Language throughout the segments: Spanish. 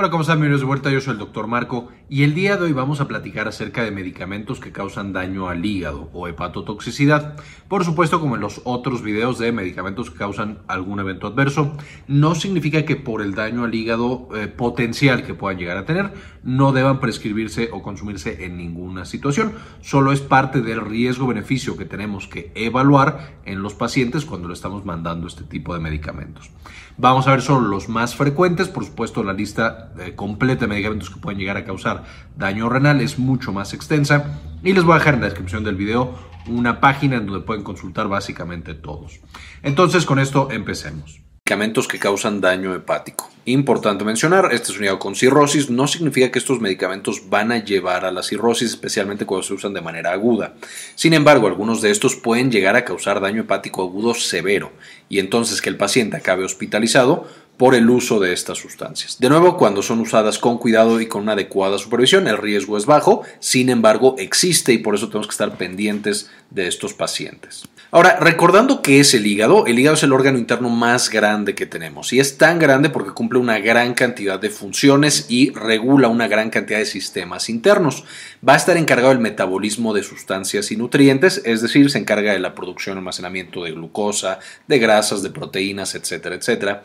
Hola, ¿cómo están? Bienvenidos de vuelta. Yo soy el doctor Marco y el día de hoy vamos a platicar acerca de medicamentos que causan daño al hígado o hepatotoxicidad. Por supuesto, como en los otros videos de medicamentos que causan algún evento adverso, no significa que por el daño al hígado eh, potencial que puedan llegar a tener no deban prescribirse o consumirse en ninguna situación. Solo es parte del riesgo-beneficio que tenemos que evaluar en los pacientes cuando le estamos mandando este tipo de medicamentos. Vamos a ver solo los más frecuentes, por supuesto la lista completa de medicamentos que pueden llegar a causar daño renal es mucho más extensa y les voy a dejar en la descripción del video una página en donde pueden consultar básicamente todos. Entonces con esto empecemos medicamentos que causan daño hepático. Importante mencionar, este es un hígado con cirrosis, no significa que estos medicamentos van a llevar a la cirrosis, especialmente cuando se usan de manera aguda. Sin embargo, algunos de estos pueden llegar a causar daño hepático agudo severo y entonces que el paciente acabe hospitalizado por el uso de estas sustancias. De nuevo, cuando son usadas con cuidado y con una adecuada supervisión, el riesgo es bajo, sin embargo, existe y por eso tenemos que estar pendientes de estos pacientes. Ahora, recordando que es el hígado, el hígado es el órgano interno más grande que tenemos y es tan grande porque cumple una gran cantidad de funciones y regula una gran cantidad de sistemas internos. Va a estar encargado del metabolismo de sustancias y nutrientes, es decir, se encarga de la producción y almacenamiento de glucosa, de grasas, de proteínas, etcétera, etcétera.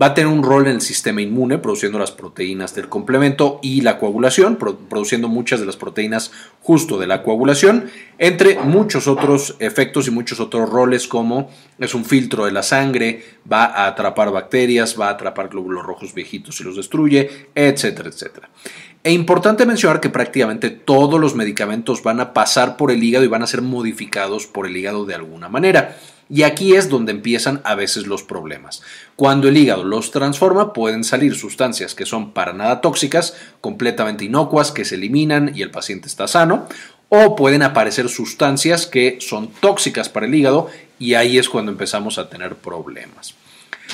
Va a tener un rol en el sistema inmune, produciendo las proteínas del complemento y la coagulación, produciendo muchas de las proteínas justo de la coagulación, entre muchos otros efectos y muchos otros roles como es un filtro de la sangre, va a atrapar bacterias, va a atrapar glóbulos rojos viejitos y los destruye, etcétera, etcétera. E importante mencionar que prácticamente todos los medicamentos van a pasar por el hígado y van a ser modificados por el hígado de alguna manera. Y aquí es donde empiezan a veces los problemas. Cuando el hígado los transforma, pueden salir sustancias que son para nada tóxicas, completamente inocuas, que se eliminan y el paciente está sano, o pueden aparecer sustancias que son tóxicas para el hígado y ahí es cuando empezamos a tener problemas.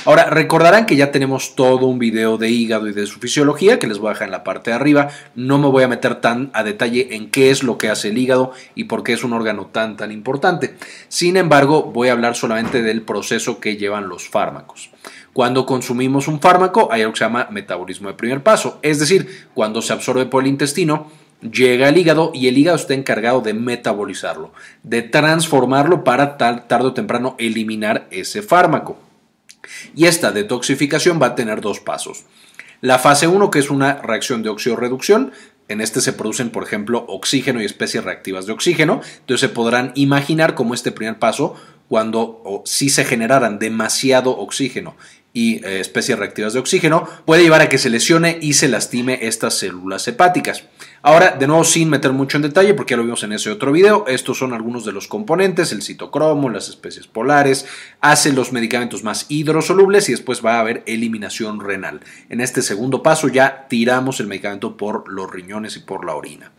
Ahora, recordarán que ya tenemos todo un video de hígado y de su fisiología que les voy a dejar en la parte de arriba. No me voy a meter tan a detalle en qué es lo que hace el hígado y por qué es un órgano tan tan importante. Sin embargo, voy a hablar solamente del proceso que llevan los fármacos. Cuando consumimos un fármaco hay algo que se llama metabolismo de primer paso, es decir, cuando se absorbe por el intestino, llega al hígado y el hígado está encargado de metabolizarlo, de transformarlo para tarde o temprano eliminar ese fármaco. Y esta detoxificación va a tener dos pasos. La fase 1, que es una reacción de oxidorreducción, en este se producen, por ejemplo, oxígeno y especies reactivas de oxígeno. Entonces se podrán imaginar cómo este primer paso, cuando si se generaran demasiado oxígeno y eh, especies reactivas de oxígeno, puede llevar a que se lesione y se lastime estas células hepáticas. Ahora, de nuevo, sin meter mucho en detalle, porque ya lo vimos en ese otro video, estos son algunos de los componentes, el citocromo, las especies polares, hace los medicamentos más hidrosolubles y después va a haber eliminación renal. En este segundo paso ya tiramos el medicamento por los riñones y por la orina.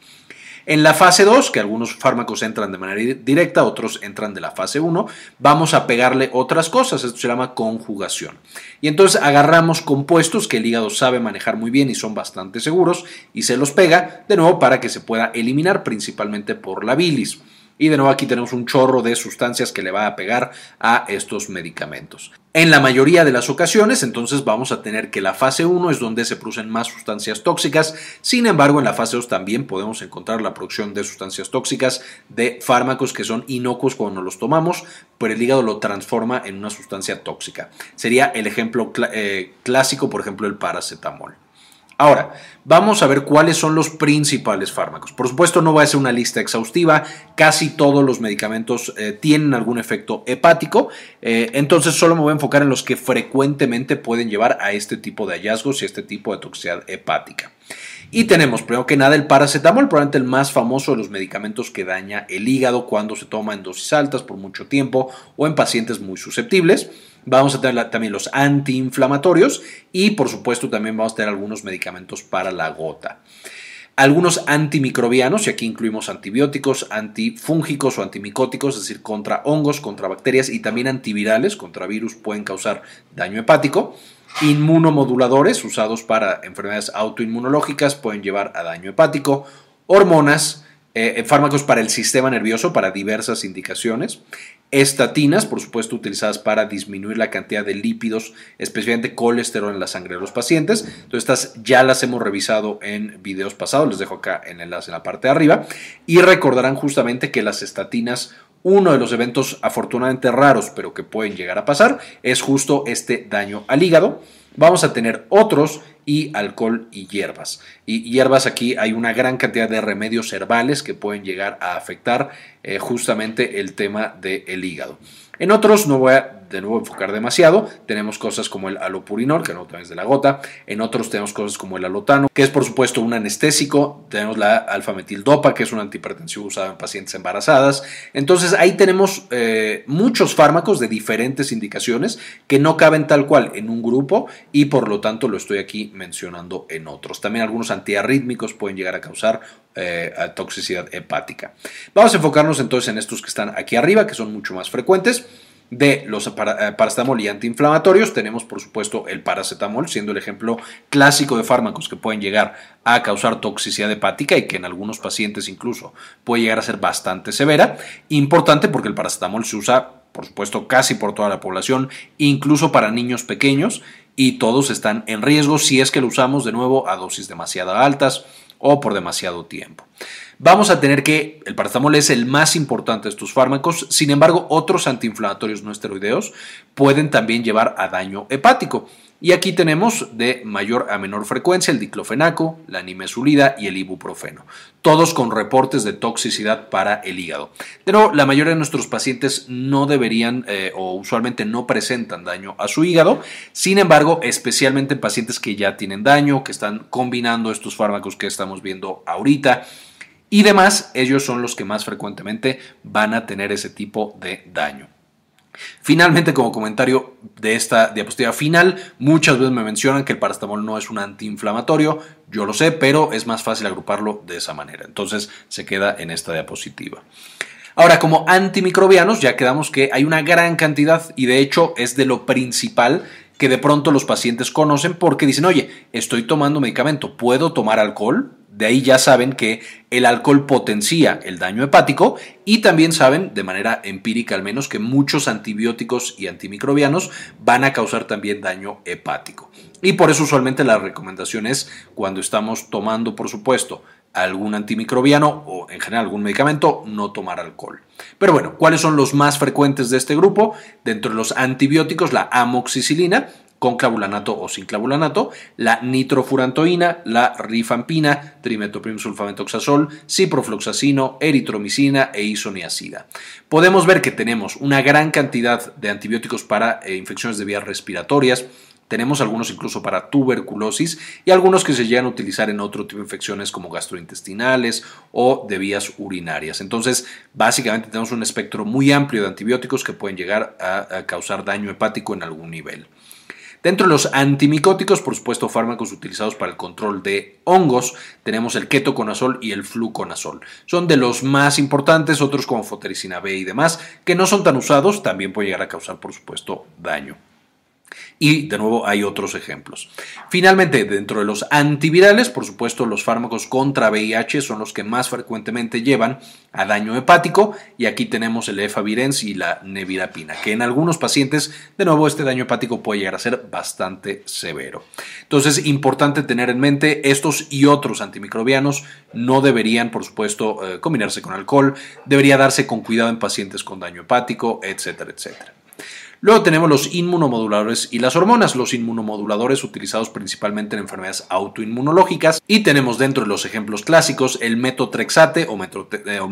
En la fase 2, que algunos fármacos entran de manera directa, otros entran de la fase 1, vamos a pegarle otras cosas, esto se llama conjugación. Y entonces agarramos compuestos que el hígado sabe manejar muy bien y son bastante seguros y se los pega de nuevo para que se pueda eliminar principalmente por la bilis. Y de nuevo aquí tenemos un chorro de sustancias que le va a pegar a estos medicamentos. En la mayoría de las ocasiones, entonces vamos a tener que la fase 1 es donde se producen más sustancias tóxicas. Sin embargo, en la fase 2 también podemos encontrar la producción de sustancias tóxicas de fármacos que son inocuos cuando los tomamos, pero el hígado lo transforma en una sustancia tóxica. Sería el ejemplo eh, clásico, por ejemplo, el paracetamol. Ahora, vamos a ver cuáles son los principales fármacos. Por supuesto, no voy a hacer una lista exhaustiva, casi todos los medicamentos eh, tienen algún efecto hepático, eh, entonces solo me voy a enfocar en los que frecuentemente pueden llevar a este tipo de hallazgos y este tipo de toxicidad hepática. Y tenemos, primero que nada, el paracetamol, probablemente el más famoso de los medicamentos que daña el hígado cuando se toma en dosis altas por mucho tiempo o en pacientes muy susceptibles. Vamos a tener también los antiinflamatorios y por supuesto también vamos a tener algunos medicamentos para la gota. Algunos antimicrobianos, y aquí incluimos antibióticos, antifúngicos o antimicóticos, es decir, contra hongos, contra bacterias y también antivirales, contra virus, pueden causar daño hepático. Inmunomoduladores, usados para enfermedades autoinmunológicas, pueden llevar a daño hepático. Hormonas, eh, fármacos para el sistema nervioso, para diversas indicaciones estatinas, por supuesto utilizadas para disminuir la cantidad de lípidos, especialmente colesterol en la sangre de los pacientes. Entonces estas ya las hemos revisado en videos pasados, les dejo acá el enlace en la parte de arriba y recordarán justamente que las estatinas uno de los eventos afortunadamente raros, pero que pueden llegar a pasar, es justo este daño al hígado. Vamos a tener otros y alcohol y hierbas. Y hierbas aquí hay una gran cantidad de remedios herbales que pueden llegar a afectar eh, justamente el tema del hígado. En otros no voy a de nuevo enfocar demasiado. Tenemos cosas como el alopurinol, que no es de la gota. En otros tenemos cosas como el alotano, que es por supuesto un anestésico. Tenemos la alfametildopa, que es un antihipertensivo usado en pacientes embarazadas. Entonces ahí tenemos eh, muchos fármacos de diferentes indicaciones que no caben tal cual en un grupo y por lo tanto lo estoy aquí mencionando en otros. También algunos antiarrítmicos pueden llegar a causar eh, toxicidad hepática. Vamos a enfocarnos entonces en estos que están aquí arriba, que son mucho más frecuentes. De los eh, paracetamol y antiinflamatorios tenemos por supuesto el paracetamol, siendo el ejemplo clásico de fármacos que pueden llegar a causar toxicidad hepática y que en algunos pacientes incluso puede llegar a ser bastante severa. Importante porque el paracetamol se usa por supuesto casi por toda la población, incluso para niños pequeños y todos están en riesgo si es que lo usamos de nuevo a dosis demasiado altas o por demasiado tiempo. Vamos a tener que el paracetamol es el más importante de estos fármacos, sin embargo otros antiinflamatorios no esteroideos pueden también llevar a daño hepático. Y aquí tenemos de mayor a menor frecuencia el diclofenaco, la nimesulida y el ibuprofeno, todos con reportes de toxicidad para el hígado. Pero la mayoría de nuestros pacientes no deberían eh, o usualmente no presentan daño a su hígado, sin embargo, especialmente en pacientes que ya tienen daño, que están combinando estos fármacos que estamos viendo ahorita, y demás, ellos son los que más frecuentemente van a tener ese tipo de daño. Finalmente, como comentario de esta diapositiva final, muchas veces me mencionan que el paracetamol no es un antiinflamatorio, yo lo sé, pero es más fácil agruparlo de esa manera. Entonces se queda en esta diapositiva. Ahora, como antimicrobianos, ya quedamos que hay una gran cantidad y de hecho es de lo principal que de pronto los pacientes conocen porque dicen, oye, estoy tomando medicamento, ¿puedo tomar alcohol? De ahí ya saben que el alcohol potencia el daño hepático y también saben, de manera empírica al menos, que muchos antibióticos y antimicrobianos van a causar también daño hepático. Y por eso usualmente la recomendación es cuando estamos tomando, por supuesto, algún antimicrobiano o en general algún medicamento, no tomar alcohol. Pero bueno, ¿cuáles son los más frecuentes de este grupo? Dentro de los antibióticos, la amoxicilina, con clavulanato o sin clavulanato, la nitrofurantoína, la rifampina, trimetoprim-sulfametoxazol, ciprofloxacino, eritromicina e isoniazida. Podemos ver que tenemos una gran cantidad de antibióticos para eh, infecciones de vías respiratorias, tenemos algunos incluso para tuberculosis y algunos que se llegan a utilizar en otro tipo de infecciones como gastrointestinales o de vías urinarias. Entonces, básicamente tenemos un espectro muy amplio de antibióticos que pueden llegar a causar daño hepático en algún nivel. Dentro de los antimicóticos, por supuesto, fármacos utilizados para el control de hongos, tenemos el ketoconazol y el fluconazol. Son de los más importantes, otros como fotericina B y demás, que no son tan usados, también puede llegar a causar, por supuesto, daño. Y de nuevo hay otros ejemplos. Finalmente, dentro de los antivirales, por supuesto, los fármacos contra VIH son los que más frecuentemente llevan a daño hepático y aquí tenemos el efavirenz y la nevirapina, que en algunos pacientes, de nuevo, este daño hepático puede llegar a ser bastante severo. Entonces, importante tener en mente estos y otros antimicrobianos no deberían, por supuesto, eh, combinarse con alcohol, debería darse con cuidado en pacientes con daño hepático, etcétera, etcétera. Luego tenemos los inmunomoduladores y las hormonas, los inmunomoduladores utilizados principalmente en enfermedades autoinmunológicas. Y tenemos dentro de los ejemplos clásicos el metotrexate o, metro, eh, o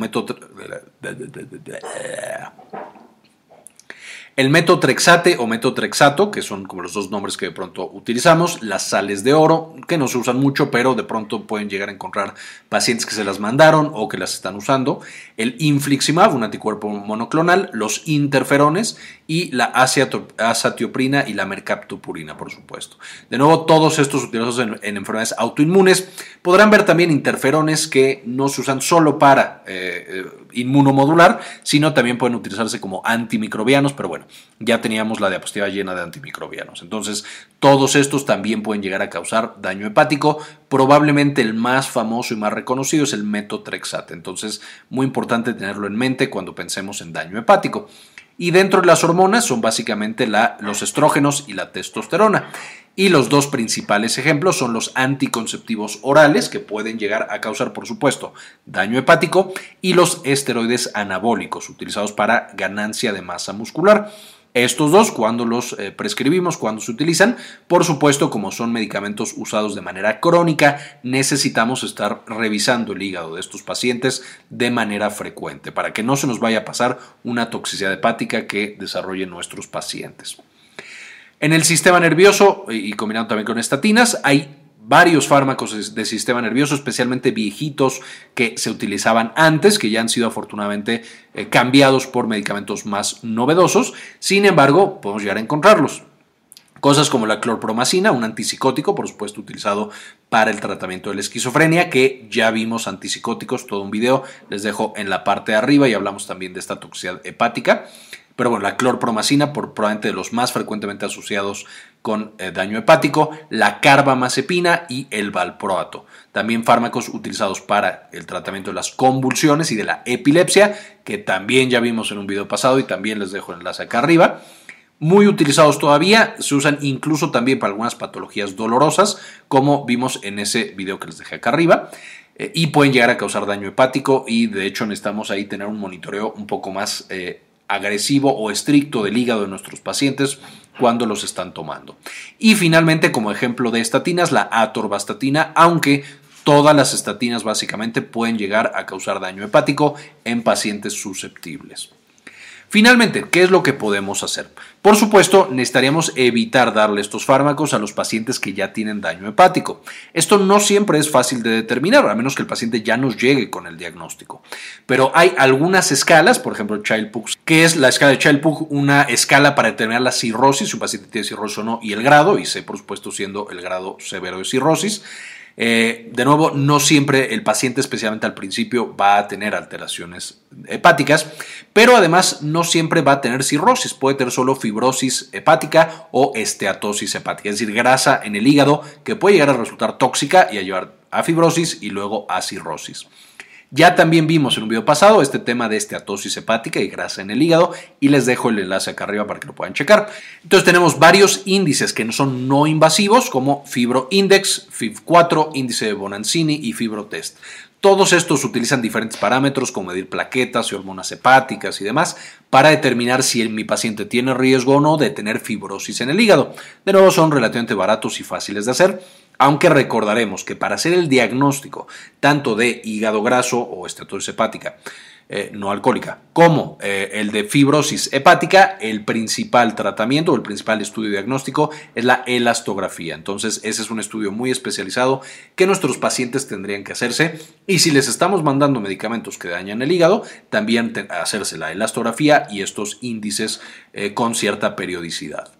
el metotrexate o metotrexato, que son como los dos nombres que de pronto utilizamos, las sales de oro, que no se usan mucho, pero de pronto pueden llegar a encontrar pacientes que se las mandaron o que las están usando, el infliximab, un anticuerpo monoclonal, los interferones y la azatioprina y la mercaptopurina, por supuesto. De nuevo, todos estos utilizados en, enfermedades autoinmunes. Podrán ver también interferones que no se usan solo para eh, eh, inmunomodular, sino también pueden utilizarse como antimicrobianos, pero bueno, ya teníamos la diapositiva llena de antimicrobianos. Entonces, todos estos también pueden llegar a causar daño hepático. Probablemente el más famoso y más reconocido es el metotrexate. Entonces, muy importante tenerlo en mente cuando pensemos en daño hepático. Y dentro de las hormonas son básicamente los estrógenos y la testosterona. Y los dos principales ejemplos son los anticonceptivos orales, que pueden llegar a causar, por supuesto, daño hepático, y los esteroides anabólicos, utilizados para ganancia de masa muscular. Estos dos, cuando los eh, prescribimos, cuando se utilizan, por supuesto, como son medicamentos usados de manera crónica, necesitamos estar revisando el hígado de estos pacientes de manera frecuente para que no se nos vaya a pasar una toxicidad hepática que desarrollen nuestros pacientes. En el sistema nervioso, y combinando también con estatinas, hay varios fármacos de sistema nervioso, especialmente viejitos que se utilizaban antes, que ya han sido afortunadamente eh, cambiados por medicamentos más novedosos. Sin embargo, podemos llegar a encontrarlos. Cosas como la clorpromacina, un antipsicótico, por supuesto, utilizado para el tratamiento de la esquizofrenia, que ya vimos antipsicóticos, todo un video, les dejo en la parte de arriba y hablamos también de esta toxicidad hepática. Pero bueno, la clorpromacina, por, probablemente de los más frecuentemente asociados con eh, daño hepático, la carbamazepina y el valproato. También fármacos utilizados para el tratamiento de las convulsiones y de la epilepsia, que también ya vimos en un video pasado y también les dejo el enlace acá arriba. Muy utilizados todavía, se usan incluso también para algunas patologías dolorosas, como vimos en ese video que les dejé acá arriba eh, y pueden llegar a causar daño hepático y de hecho necesitamos ahí tener un monitoreo un poco más eh, agresivo o estricto del hígado de nuestros pacientes cuando los están tomando. Y finalmente, como ejemplo de estatinas, la atorvastatina, aunque todas las estatinas básicamente pueden llegar a causar daño hepático en pacientes susceptibles. Finalmente, ¿qué es lo que podemos hacer? Por supuesto, necesitaríamos evitar darle estos fármacos a los pacientes que ya tienen daño hepático. Esto no siempre es fácil de determinar, a menos que el paciente ya nos llegue con el diagnóstico. Pero hay algunas escalas, por ejemplo, Child-Pugh, que es la escala de Child-Pugh, una escala para determinar la cirrosis, si un paciente tiene cirrosis o no, y el grado, y sé, por supuesto, siendo el grado severo de cirrosis. Eh, de nuevo, no siempre el paciente, especialmente al principio, va a tener alteraciones hepáticas, pero además no siempre va a tener cirrosis, puede tener solo fibrosis hepática o esteatosis hepática, es decir, grasa en el hígado que puede llegar a resultar tóxica y a llevar a fibrosis y luego a cirrosis. Ya también vimos en un video pasado este tema de esteatosis hepática y grasa en el hígado y les dejo el enlace acá arriba para que lo puedan checar. Entonces tenemos varios índices que son no invasivos como FibroIndex, FIB4, índice de Bonanzini y FibroTest. Todos estos utilizan diferentes parámetros como medir plaquetas y hormonas hepáticas y demás para determinar si mi paciente tiene riesgo o no de tener fibrosis en el hígado. De nuevo son relativamente baratos y fáciles de hacer aunque recordaremos que para hacer el diagnóstico tanto de hígado graso o estatosis hepática eh, no alcohólica, como eh, el de fibrosis hepática, el principal tratamiento o el principal estudio diagnóstico es la elastografía. Entonces, ese es un estudio muy especializado que nuestros pacientes tendrían que hacerse. Y si les estamos mandando medicamentos que dañan el hígado, también hacerse la elastografía y estos índices eh, con cierta periodicidad.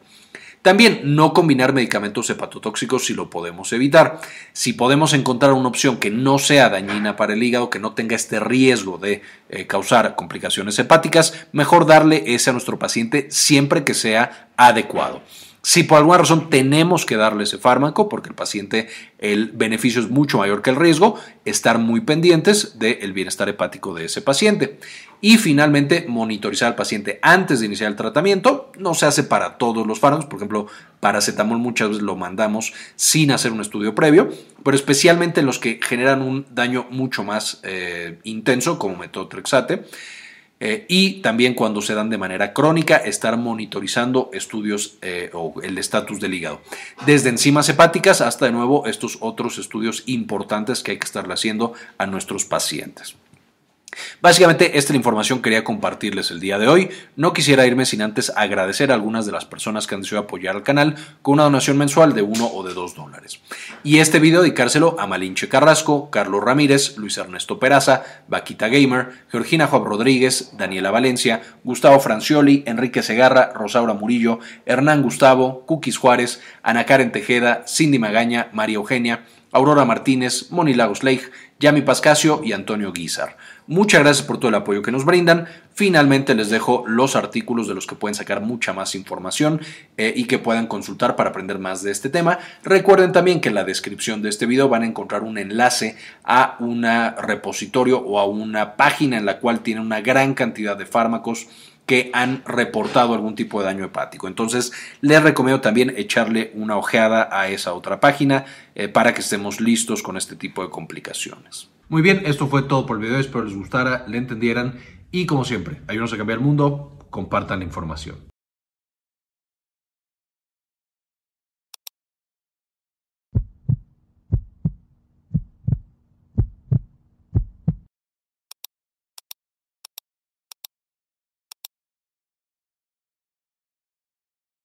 También no combinar medicamentos hepatotóxicos si lo podemos evitar. Si podemos encontrar una opción que no sea dañina para el hígado, que no tenga este riesgo de eh, causar complicaciones hepáticas, mejor darle ese a nuestro paciente siempre que sea adecuado. Si por alguna razón tenemos que darle ese fármaco, porque el paciente, el beneficio es mucho mayor que el riesgo, estar muy pendientes del bienestar hepático de ese paciente. Y finalmente, monitorizar al paciente antes de iniciar el tratamiento. No se hace para todos los fármacos, por ejemplo, paracetamol muchas veces lo mandamos sin hacer un estudio previo, pero especialmente en los que generan un daño mucho más eh, intenso, como metotrexate. Eh, y también cuando se dan de manera crónica, estar monitorizando estudios eh, o el estatus del hígado. Desde enzimas hepáticas hasta de nuevo estos otros estudios importantes que hay que estarle haciendo a nuestros pacientes. Básicamente esta información quería compartirles el día de hoy. No quisiera irme sin antes agradecer a algunas de las personas que han decidido apoyar al canal con una donación mensual de uno o de dos dólares. Y este video dedicárselo a Malinche Carrasco, Carlos Ramírez, Luis Ernesto Peraza, Vaquita Gamer, Georgina Juan Rodríguez, Daniela Valencia, Gustavo Francioli, Enrique Segarra, Rosaura Murillo, Hernán Gustavo, Cookies Juárez, Ana Karen Tejeda, Cindy Magaña, María Eugenia, Aurora Martínez, Moni Lagos Leigh, Yami Pascasio y Antonio Guizar. Muchas gracias por todo el apoyo que nos brindan. Finalmente les dejo los artículos de los que pueden sacar mucha más información eh, y que puedan consultar para aprender más de este tema. Recuerden también que en la descripción de este video van a encontrar un enlace a un repositorio o a una página en la cual tienen una gran cantidad de fármacos que han reportado algún tipo de daño hepático. Entonces, les recomiendo también echarle una ojeada a esa otra página eh, para que estemos listos con este tipo de complicaciones. Muy bien, esto fue todo por el video. Espero les gustara, le entendieran y como siempre, ayúdenos a cambiar el mundo, compartan la información.